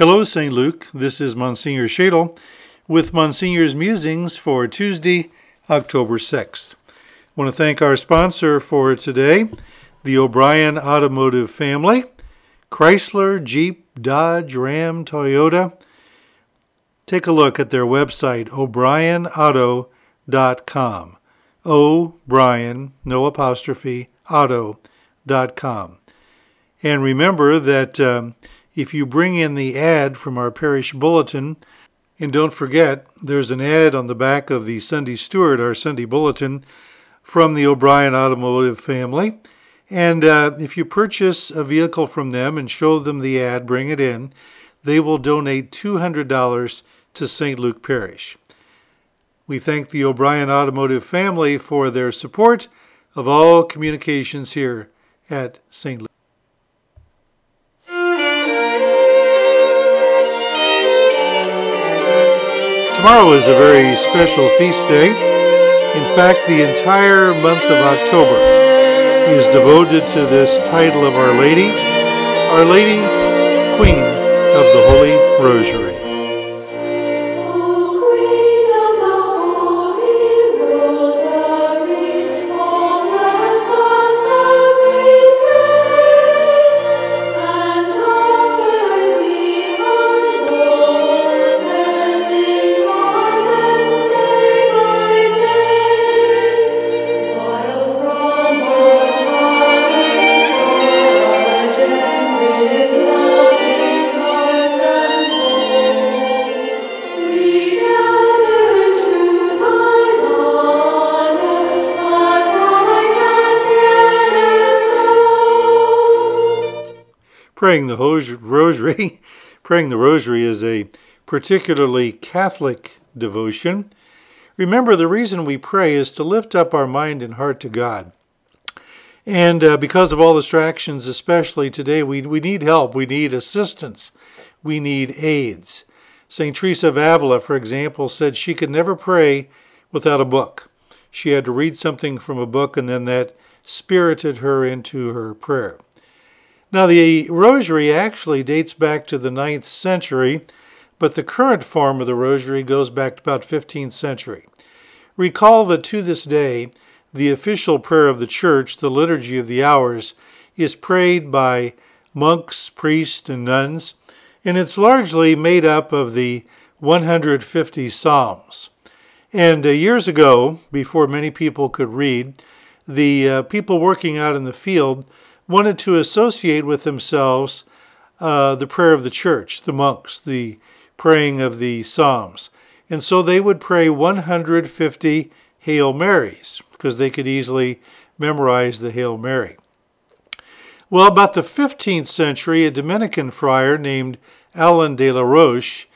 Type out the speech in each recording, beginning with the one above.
Hello, St. Luke. This is Monsignor Schaedel with Monsignor's musings for Tuesday, October 6th. I want to thank our sponsor for today, the O'Brien Automotive family, Chrysler, Jeep, Dodge, Ram, Toyota. Take a look at their website, o'brienauto.com. O'Brien, no apostrophe, auto.com. And remember that um, if you bring in the ad from our parish bulletin, and don't forget, there's an ad on the back of the Sunday Steward, our Sunday bulletin, from the O'Brien Automotive family. And uh, if you purchase a vehicle from them and show them the ad, bring it in, they will donate $200 to St. Luke Parish. We thank the O'Brien Automotive family for their support of all communications here at St. Luke. Tomorrow is a very special feast day. In fact, the entire month of October is devoted to this title of Our Lady, Our Lady, Queen of the Holy Rosary. Praying the rosary, praying the rosary is a particularly Catholic devotion. Remember, the reason we pray is to lift up our mind and heart to God. And uh, because of all distractions, especially today, we, we need help. We need assistance. We need aids. St. Teresa of Avila, for example, said she could never pray without a book. She had to read something from a book, and then that spirited her into her prayer. Now, the rosary actually dates back to the 9th century, but the current form of the rosary goes back to about 15th century. Recall that to this day, the official prayer of the church, the Liturgy of the Hours, is prayed by monks, priests, and nuns, and it's largely made up of the 150 Psalms. And uh, years ago, before many people could read, the uh, people working out in the field wanted to associate with themselves uh, the prayer of the church, the monks, the praying of the Psalms. And so they would pray 150 Hail Marys because they could easily memorize the Hail Mary. Well, about the 15th century, a Dominican friar named Alain de la Roche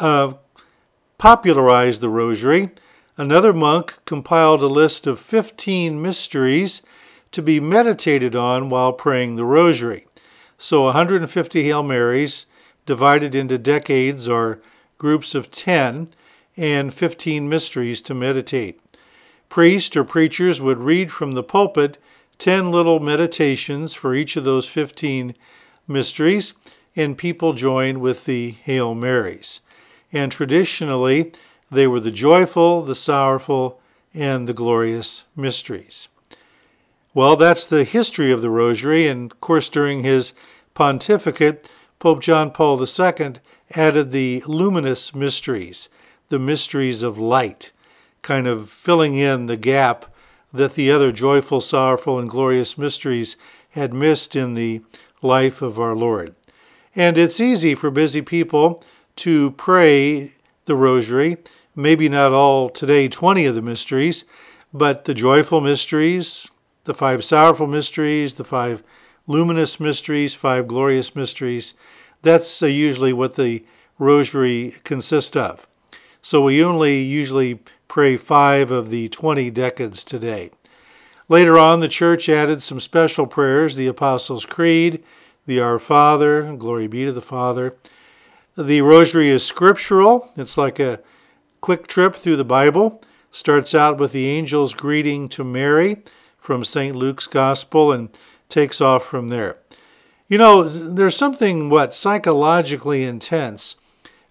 uh, popularized the rosary. Another monk compiled a list of 15 mysteries to be meditated on while praying the rosary. So 150 Hail Marys divided into decades or groups of 10 and 15 mysteries to meditate. Priests or preachers would read from the pulpit 10 little meditations for each of those 15 mysteries, and people joined with the Hail Marys. And traditionally, they were the joyful, the sorrowful, and the glorious mysteries. Well, that's the history of the Rosary, and of course, during his pontificate, Pope John Paul II added the luminous mysteries, the mysteries of light, kind of filling in the gap that the other joyful, sorrowful, and glorious mysteries had missed in the life of our Lord. And it's easy for busy people to pray the Rosary, maybe not all today, 20 of the mysteries, but the joyful mysteries, the five sorrowful mysteries, the five luminous mysteries, five glorious mysteries. That's uh, usually what the rosary consists of. So we only usually pray five of the 20 decades today. Later on, the church added some special prayers the Apostles' Creed, the Our Father, glory be to the Father. The rosary is scriptural, it's like a quick trip through the Bible. Starts out with the angel's greeting to Mary from St. Luke's Gospel and takes off from there. You know, there's something, what, psychologically intense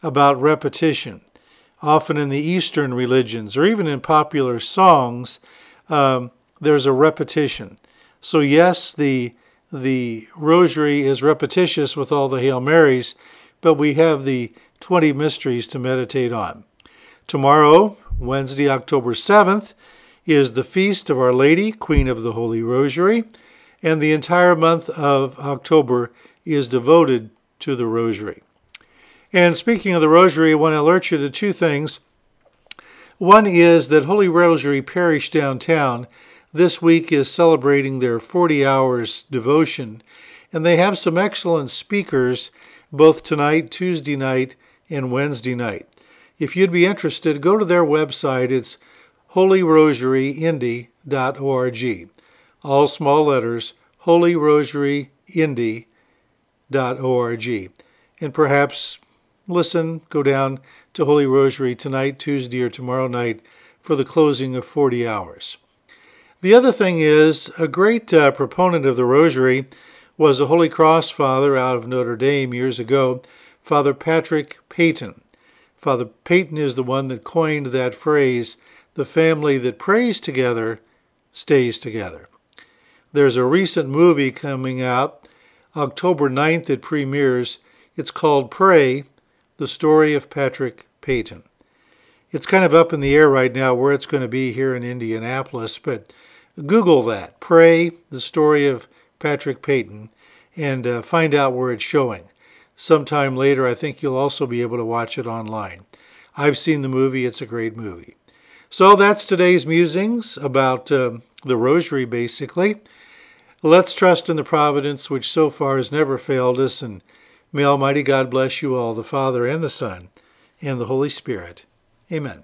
about repetition. Often in the Eastern religions, or even in popular songs, um, there's a repetition. So, yes, the, the rosary is repetitious with all the Hail Marys, but we have the 20 mysteries to meditate on. Tomorrow, Wednesday, October 7th, is the feast of Our Lady, Queen of the Holy Rosary, and the entire month of October is devoted to the Rosary. And speaking of the Rosary, I want to alert you to two things. One is that Holy Rosary Parish downtown this week is celebrating their 40 hours devotion, and they have some excellent speakers both tonight, Tuesday night, and Wednesday night. If you'd be interested, go to their website. It's holyrosaryindy.org. All small letters, holyrosaryindy.org. And perhaps listen, go down to Holy Rosary tonight, Tuesday, or tomorrow night for the closing of 40 hours. The other thing is, a great uh, proponent of the Rosary was a Holy Cross father out of Notre Dame years ago, Father Patrick Peyton. Father Peyton is the one that coined that phrase the family that prays together stays together. There's a recent movie coming out, October 9th, it premieres. It's called Pray The Story of Patrick Peyton. It's kind of up in the air right now where it's going to be here in Indianapolis, but Google that. Pray The Story of Patrick Peyton and uh, find out where it's showing sometime later, I think you'll also be able to watch it online. I've seen the movie, it's a great movie. So that's today's musings about uh, the rosary, basically. Let's trust in the providence which so far has never failed us, and may Almighty God bless you all, the Father and the Son and the Holy Spirit. Amen.